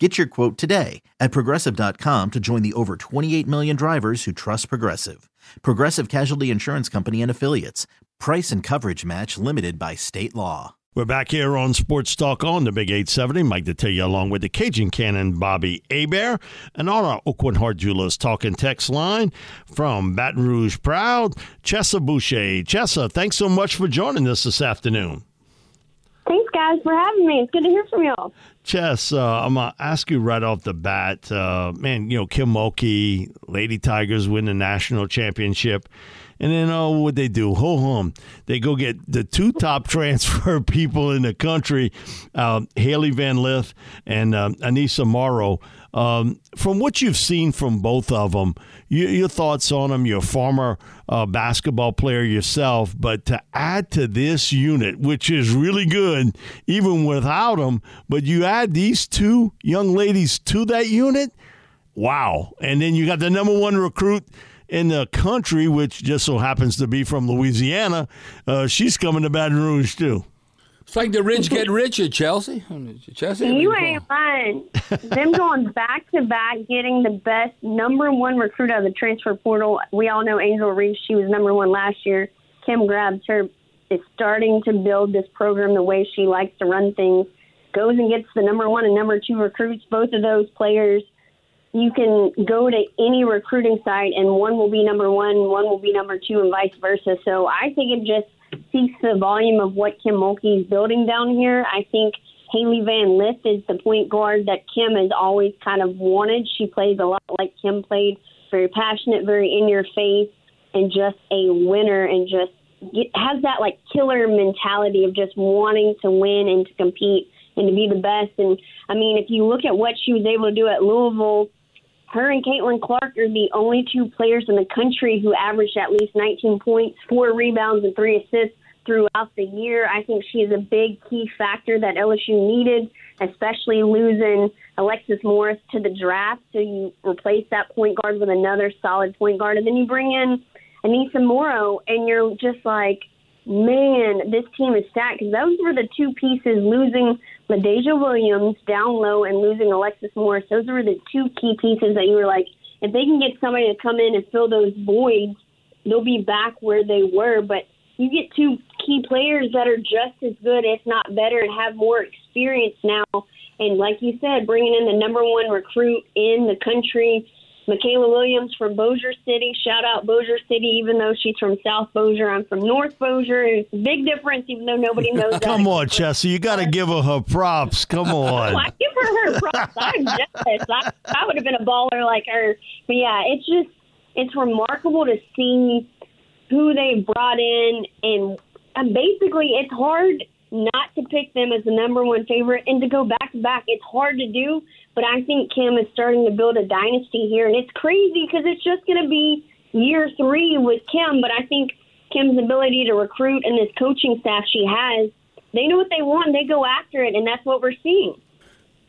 Get your quote today at progressive.com to join the over 28 million drivers who trust Progressive. Progressive Casualty Insurance Company and Affiliates. Price and coverage match limited by state law. We're back here on Sports Talk on the Big 870. Mike Detillier along with the Cajun Cannon Bobby Hebert and on our Aucoin Hart Jewelers talking text line from Baton Rouge Proud, Chessa Bouche. Chessa, thanks so much for joining us this afternoon. Thanks, guys, for having me. It's good to hear from y'all. Chess, uh, I'm going to ask you right off the bat. Uh, man, you know, Kim Mulkey, Lady Tigers win the national championship. And then, oh, what they do? Ho hum. They go get the two top transfer people in the country, uh, Hailey Van Lith and uh, Aneesah Morrow. Um, from what you've seen from both of them, you, your thoughts on them, you're a former uh, basketball player yourself, but to add to this unit, which is really good, even without them, but you add these two young ladies to that unit, wow. And then you got the number one recruit in the country, which just so happens to be from Louisiana. Uh, she's coming to Baton Rouge, too. It's like the rich get richer, Chessa. Chessa, you ain't lying. Them going back to back, getting the best number one recruit out of the transfer portal. We all know Angel Reese. She was number one last year. Kim grabs her. Is starting to build this program the way she likes to run things. Goes and gets the number one and number two recruits. Both of those players you can go to any recruiting site and one will be number one, one will be number two, and vice versa. So I think it just speaks the volume of what Kim Mulkey is building down here. I think Hailey Van Lith is the point guard that Kim has always kind of wanted. She plays a lot like Kim played, very passionate, very in your face, and just a winner, and just get, has that like killer mentality of just wanting to win and to compete and to be the best. And I mean, if you look at what she was able to do at Louisville her and Caitlin Clark are the only two players in the country who averaged at least 19 points, four rebounds, and three assists throughout the year. I think she is a big key factor that LSU needed, especially losing Alexis Morris to the draft. So you replace that point guard with another solid point guard, and then you bring in Aneesah Morrow, and you're just like, man, this team is stacked because those were the two pieces losing LaDazhia Williams down low and losing Alexis Morris. Those were the two key pieces that you were like, if they can get somebody to come in and fill those voids, they'll be back where they were. But you get two key players that are just as good, if not better, and have more experience now. And like you said, bringing in the number one recruit in the country Mikaylah Williams from Bossier City. Shout out Bossier City, even though she's from South Bossier. I'm from North Bossier. It's a big difference, even though nobody knows that. Come on, Chessa. You got to give her her props. Come oh, on. I give her her props. I'm jealous. I, I would have been a baller like her. But yeah, it's just, it's remarkable to see who they brought in. And, and basically, it's hard not to pick them as the number one favorite and to go back to back. It's hard to do but I think Kim is starting to build a dynasty here, and it's crazy because it's just going to be year three with Kim. But I think Kim's ability to recruit and this coaching staff she has, they know what they want, and they go after it, and that's what we're seeing.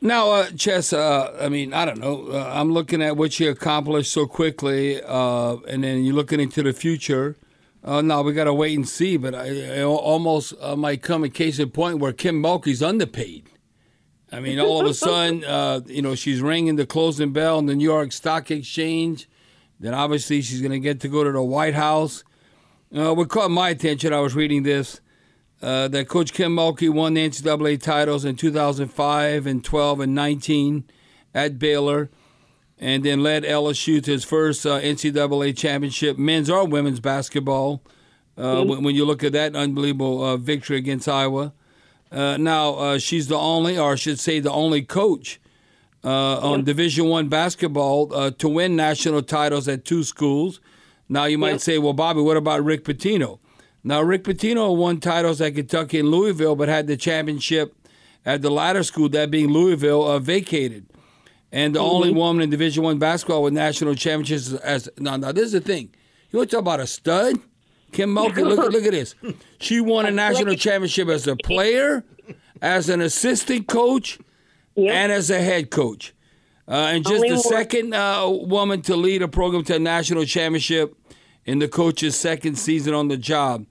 Now, uh, Chess, uh, I mean, I don't know. Uh, I'm looking at what you accomplished so quickly, uh, and then you're looking into the future. Uh, no, we got to wait and see. But I, I almost uh, might come a case in point where Kim Mulkey's underpaid. I mean, all of a sudden, uh, you know, she's ringing the closing bell in the New York Stock Exchange. Then obviously she's going to get to go to the White House. Uh, what caught my attention, I was reading this, uh, that Coach Kim Mulkey won the NCAA titles in 2005 and 12 and 19 at Baylor, and then led LSU to his first uh, NCAA championship, men's or women's basketball. Uh, when, when, you look at that unbelievable uh, victory against Iowa. Uh, now uh, she's the only, or I should say, the only coach uh, on Division One basketball uh, to win national titles at two schools. Now you might say, well, Bobby, what about Rick Pitino? Now Rick Pitino won titles at Kentucky and Louisville, but had the championship at the latter school, that being Louisville, uh, vacated. And the mm-hmm. only woman in Division One basketball with national championships as now. Now this is the thing. You want to talk about a stud? Kim Mulkey, look, look at this. She won a national championship as a player, as an assistant coach, yep. and as a head coach. Uh, and just Only the second uh, woman to lead a program to a national championship in the coach's second season on the job.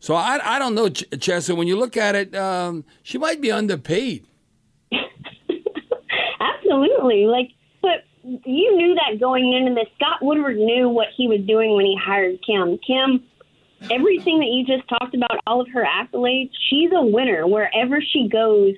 So I, I don't know, Ch- Chessa. When you look at it, um, she might be underpaid. Absolutely. Like, but you knew that going into this. Scott Woodward knew what he was doing when he hired Kim. Kim, everything that you just talked about, all of her accolades, she's a winner wherever she goes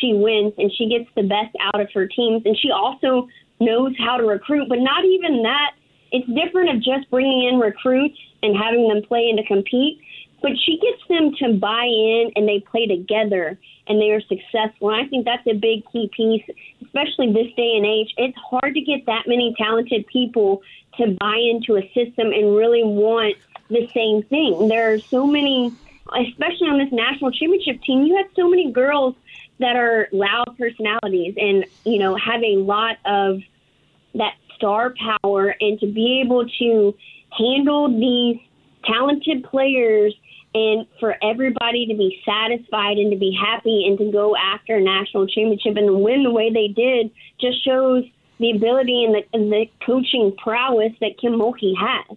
she wins and she gets the best out of her teams. And she also knows how to recruit, but not even that. It's different of just bringing in recruits and having them play and to compete, but she gets them to buy in and they play together and they are successful. And I think that's a big key piece, especially this day and age. It's hard to get that many talented people to buy into a system and really want the same thing. There are so many, especially on this national championship team, you had so many girls that are loud personalities and you know have a lot of that star power and to be able to handle these talented players and for everybody to be satisfied and to be happy and to go after a national championship and win the way they did just shows the ability and the, and the coaching prowess that Kim Mulkey has.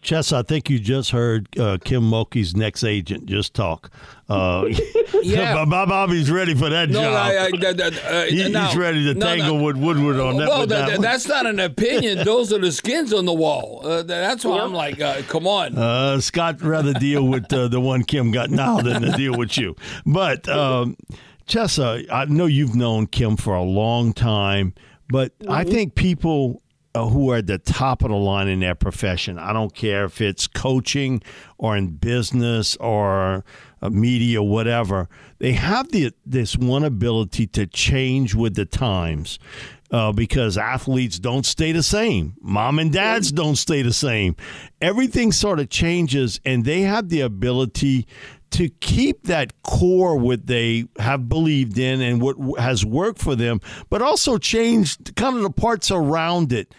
Chess, I think you just heard uh, Kim Mulkey's next agent just talk. Uh, yeah, Bob Bobby's ready for that no, job. I, I, uh, he, now, he's ready to no, tangle no, with Woodward on that. Well, that, that that's not an opinion. Those are the skins on the wall. Uh, that's why yep. I'm like, uh, come on. Uh, Scott rather deal with the one Kim got now than to deal with you. But um, Chessa, I know you've known Kim for a long time, but mm-hmm. I think people who are at the top of the line in their profession. I don't care if it's coaching or in business or uh, media, whatever. They have the, this one ability to change with the times. Uh, because athletes don't stay the same. Mom and dads don't stay the same. Everything sort of changes, and they have the ability to keep that core what they have believed in and what has worked for them, but also change kind of the parts around it.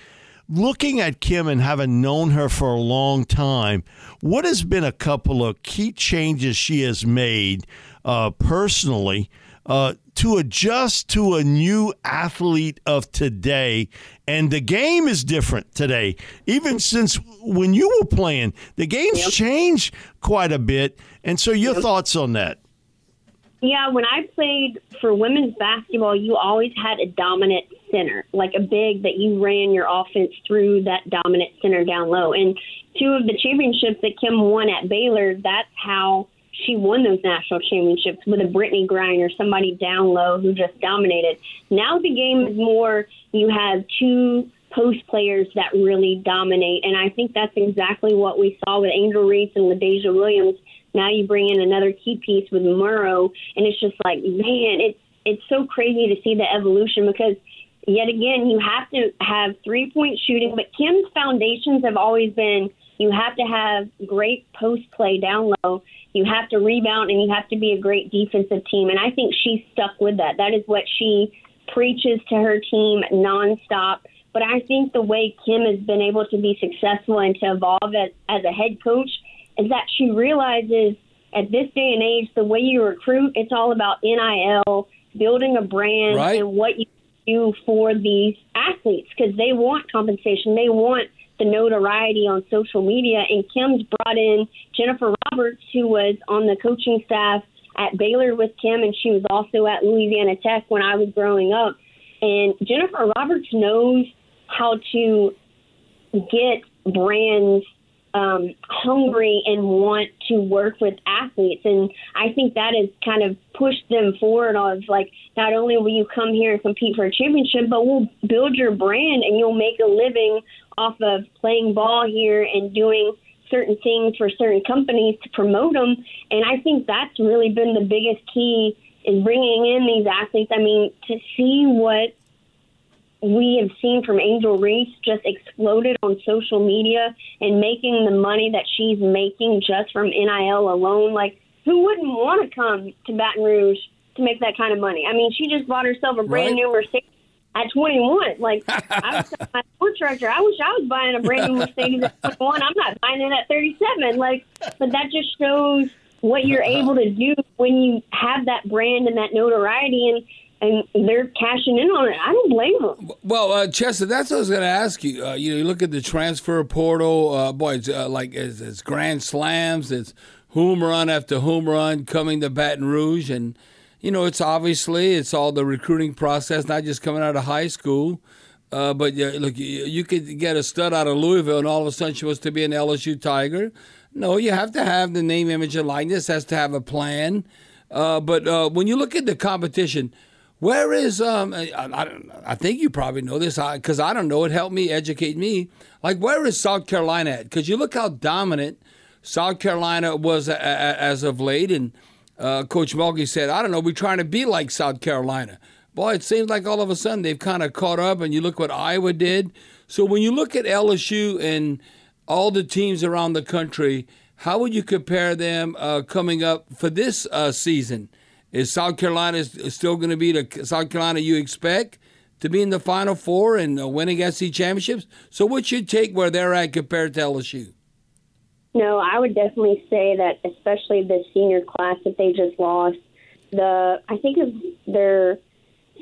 Looking at Kim and having known her for a long time, what has been a couple of key changes she has made uh, personally uh, to adjust to a new athlete of today? And the game is different today. Even since when you were playing, the game's yep. changed quite a bit. And so, your yep. thoughts on that? Yeah, when I played for women's basketball, you always had a dominant center, like a big that you ran your offense through that dominant center down low. And two of the championships that Kim won at Baylor, that's how she won those national championships with a Brittney Griner, somebody down low who just dominated. Now the game is more you have two post players that really dominate. And I think that's exactly what we saw with Angel Reese and LaDazhia Williams now you bring in another key piece with Morrow, and it's just like, man, it's it's so crazy to see the evolution because yet again you have to have three point shooting, but Kim's foundations have always been you have to have great post play down low, you have to rebound, and you have to be a great defensive team. And I think she's stuck with that. That is what she preaches to her team nonstop. But I think the way Kim has been able to be successful and to evolve as, as a head coach is that she realizes at this day and age, the way you recruit, it's all about NIL, building a brand, right. and what you do for these athletes because they want compensation. They want the notoriety on social media. And Kim's brought in Jennifer Roberts, who was on the coaching staff at Baylor with Kim, and she was also at Louisiana Tech when I was growing up. And Jennifer Roberts knows how to get brands um, hungry and want to work with athletes. And I think that has kind of pushed them forward of like, not only will you come here and compete for a championship, but we'll build your brand and you'll make a living off of playing ball here and doing certain things for certain companies to promote them. And I think that's really been the biggest key is bringing in these athletes. I mean, to see what we have seen from Angel Reese just exploded on social media and making the money that she's making just from NIL alone. Like, who wouldn't want to come to Baton Rouge to make that kind of money? I mean, she just bought herself a brand right. new Mercedes at 21. Like, I was my sports director. I wish I was buying a brand new Mercedes at 21. I'm not buying it at 37. Like, but that just shows what you're able to do when you have that brand and that notoriety. And and they're cashing in on it. I don't blame them. Well, uh, Chester, that's what I was going to ask you. Uh, you know, you look at the transfer portal. Uh, boy, it's uh, like it's, it's, grand slams. It's home run after home run coming to Baton Rouge, and you know, it's obviously it's all the recruiting process, not just coming out of high school. Uh, but look, you, you could get a stud out of Louisville, and all of a sudden she was to be an LSU Tiger. No, you have to have the name, image, and likeness. Has to have a plan. Uh, but when you look at the competition where is um? I, I, I think you probably know this because I, I, don't know. It helped me educate me. Like where is South Carolina at? Because you look how dominant South Carolina was a, a, as of late, and uh, Coach Mulkey said, "I don't know. We're trying to be like South Carolina." Boy, it seems like all of a sudden they've kind of caught up, and you look what Iowa did. So when you look at LSU and all the teams around the country, how would you compare them uh, coming up for this uh, season? Is South Carolina still going to be the South Carolina you expect to be in the Final Four and uh, win against the championships? So, what's your take where they're at compared to LSU? No, I would definitely say that, especially the senior class that they just lost. The I think of their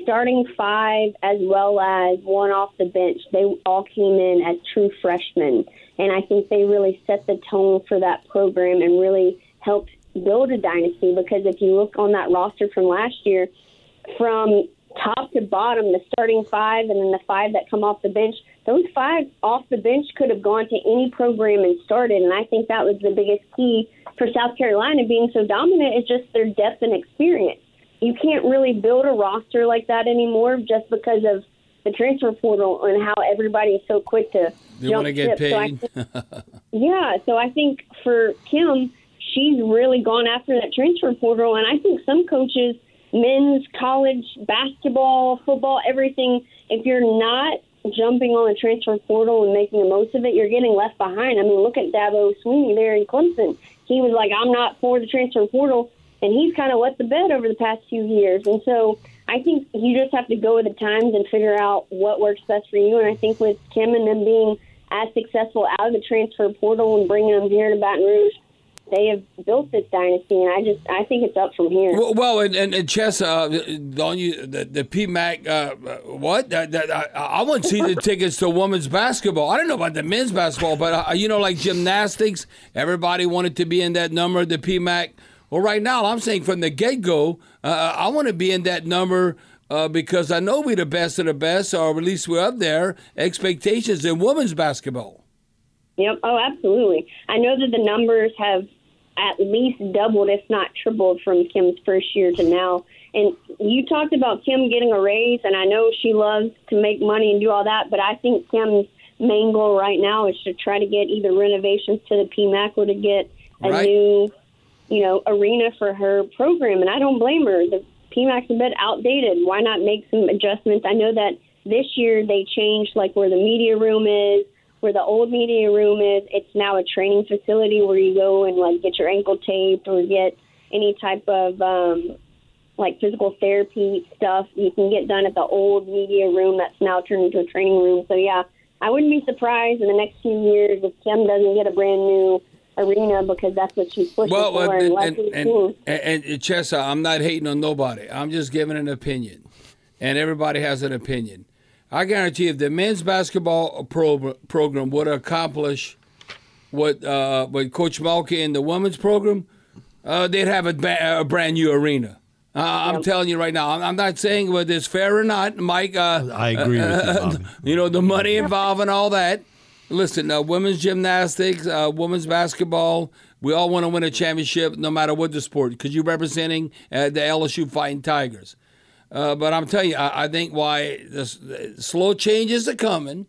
starting five as well as one off the bench. They all came in as true freshmen, and I think they really set the tone for that program and really helped build a dynasty because if you look on that roster from last year, from top to bottom, the starting five and then the five that come off the bench, those five off the bench could have gone to any program and started. And I think that was the biggest key for South Carolina being so dominant is just their depth and experience. You can't really build a roster like that anymore just because of the transfer portal and how everybody is so quick to they jump ship. So think, yeah, so I think for Kim, she's really gone after that transfer portal. And I think some coaches, men's, college, basketball, football, everything, if you're not jumping on the transfer portal and making the most of it, you're getting left behind. I mean, look at Dabo Swinney there in Clemson. He was like, I'm not for the transfer portal. And he's kind of wet the bed over the past few years. And so I think you just have to go with the times and figure out what works best for you. And I think with Kim and them being as successful out of the transfer portal and bringing them here to Baton Rouge, they have built this dynasty, and I just I think it's up from here. Well, well and, and, and Chess, uh, don't you the, the PMAC? Uh, what? That, that, I, I want to see the tickets to women's basketball. I don't know about the men's basketball, but uh, you know, like gymnastics, everybody wanted to be in that number. The PMAC. Well, right now, I'm saying from the get go, uh, I want to be in that number. Uh, because I know we're the best of the best, or at least we're up there. Expectations in women's basketball. Yep. Oh, absolutely. I know that the numbers have at least doubled, if not tripled, from Kim's first year to now. And you talked about Kim getting a raise, and I know she loves to make money and do all that, but I think Kim's main goal right now is to try to get either renovations to the PMAC or to get a right. new, you know, arena for her program. And I don't blame her. The PMAC's a bit outdated. Why not make some adjustments? I know that this year they changed like where the media room is where the old media room is, it's now a training facility where you go and like get your ankle taped or get any type of um, like physical therapy stuff you can get done at the old media room that's now turned into a training room. So yeah, I wouldn't be surprised in the next few years if Kim doesn't get a brand new arena because that's what she's pushing well, for. And, and, and, and, and Chessa, I'm not hating on nobody. I'm just giving an opinion, and everybody has an opinion. I guarantee if the men's basketball pro- program would accomplish what uh, what Coach Mulkey and the women's program, uh, they'd have a, ba- a, brand new arena. Uh, I'm telling you right now. I'm, I'm, not saying whether it's fair or not, Mike. Uh, I agree with you. Bob. you know the money involved and all that. Listen, uh, women's gymnastics, uh, women's basketball. We all want to win a championship, no matter what the sport, because you're representing the LSU Fighting Tigers. Uh, but I'm telling you, I, I think why the, the, slow changes are coming.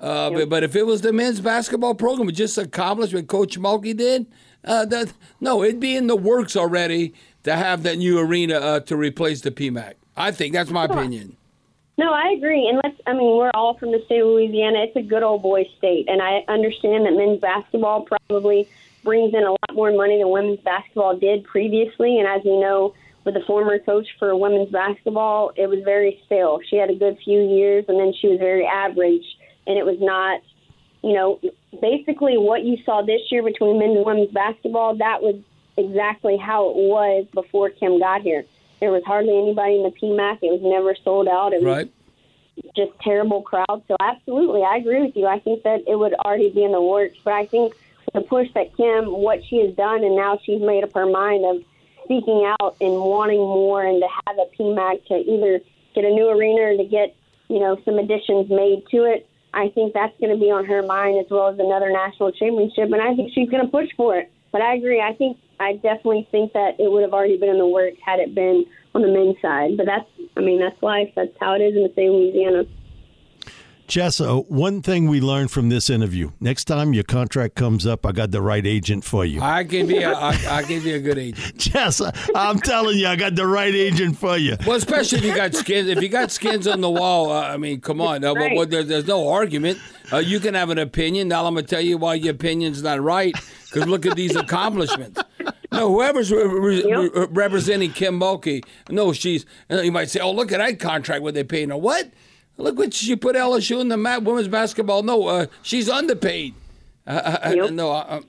Uh, yep. but, but, if it was the men's basketball program, just accomplished what Coach Mulkey did, uh, that, no, it'd be in the works already to have that new arena uh, to replace the PMAC. I think that's my opinion. No, I agree. And let's, I mean, we're all from the state of Louisiana. It's a good old boy state. And I understand that men's basketball probably brings in a lot more money than women's basketball did previously. And as we know, with the former coach for women's basketball, it was very stale. She had a good few years, and then she was very average, and it was not, you know, basically what you saw this year between men's and women's basketball. That was exactly how it was before Kim got here. There was hardly anybody in the PMAC. It was never sold out. It was right. just terrible crowd. So absolutely, I agree with you. I think that it would already be in the works, but I think the push that Kim, what she has done, and now she's made up her mind of speaking out and wanting more and to have a PMAC to either get a new arena or to get, you know, some additions made to it. I think that's going to be on her mind as well as another national championship, and I think she's going to push for it. But I agree. I think I definitely think that it would have already been in the works had it been on the men's side. But that's, I mean, that's life. That's how it is in the state of Louisiana. Chessa, one thing we learned from this interview: next time your contract comes up, I got the right agent for you. I give you, a, I, I give you a good agent. Chessa, I'm telling you, I got the right agent for you. Well, especially if you got skins. If you got skins on the wall, uh, I mean, come on. Uh, right. well, there, there's no argument. Uh, you can have an opinion. Now I'm going to tell you why your opinion's not right. Because look at these accomplishments. No, whoever's re- re- yep. representing Kim Mulkey, no, she's. You might say, "Oh, look at that contract. What they paying her? What? Look what she put LSU in the map. Women's basketball. No, uh, she's underpaid. Uh, yep. no, uh,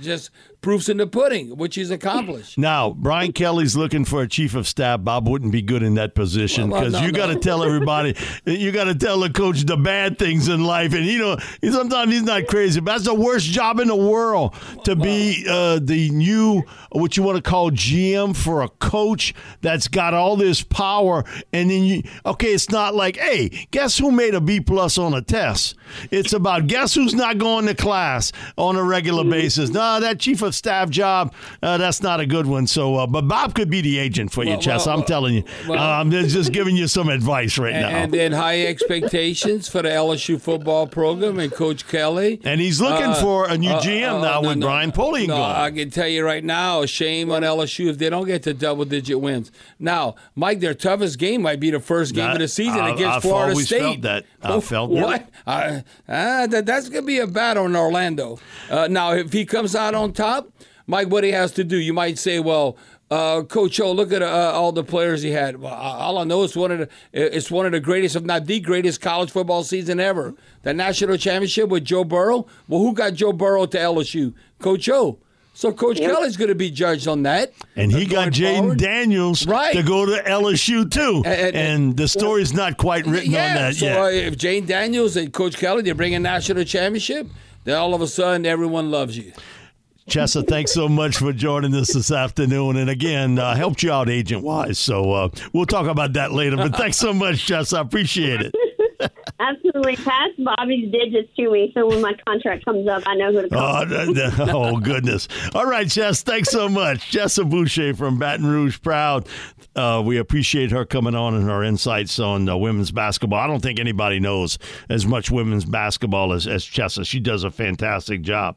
just proofs in the pudding, which he's accomplished. Now, Brian Kelly's looking for a chief of staff. Bob wouldn't be good in that position because well, well, no, you got to tell everybody, you got to tell the coach the bad things in life. And, you know, sometimes he's not crazy, but that's the worst job in the world to be uh, the new, what you want to call GM for a coach that's got all this power. And then you, okay, it's not like, hey, guess who made a B plus on a test? It's about guess who's not going to class on a regular mm-hmm. basis. No, that chief of staff job, uh, that's not a good one. So, uh, but Bob could be the agent for you, well, Chess. Well, I'm telling you. Well, uh, I'm just giving you some advice right and, now. And then high expectations for the LSU football program and Coach Kelly. And he's looking uh, for a new uh, GM uh, now no, with no, Brian Polian no, I can tell you right now, shame on LSU if they don't get to double digit wins. Now, Mike, their toughest game might be the first game that, of the season I, against I've Florida always State. Felt that. I felt what? Uh, that, that's going to be a battle in Orlando. now, if he comes out on top, Mike, what he has to do. You might say, well, uh, Coach O, look at uh, all the players he had. Well, all I know is one of the it's one of the greatest, if not the greatest, college football season ever. The national championship with Joe Burrow. Well, who got Joe Burrow to LSU? Coach O. So Coach yep. Kelly's going to be judged on that. And he got Jayden Daniels right. to go to LSU too. And, and, and the story's well, not quite written yeah, on that so, yet. Uh, if Jayden Daniels and Coach Kelly they bring a national championship, then all of a sudden everyone loves you. Chessa, thanks so much for joining us this afternoon. And again, uh, helped you out agent wise. So uh, we'll talk about that later. But thanks so much, Chessa. I appreciate it. Absolutely. Pass Bobby's digits to me so when my contract comes up, I know who to call. Oh, oh goodness. All right, Jess. Thanks so much. Chessa Bouche from Baton Rouge Proud. Uh, we appreciate her coming on and her insights on uh, women's basketball. I don't think anybody knows as much women's basketball as, as Chessa. She does a fantastic job.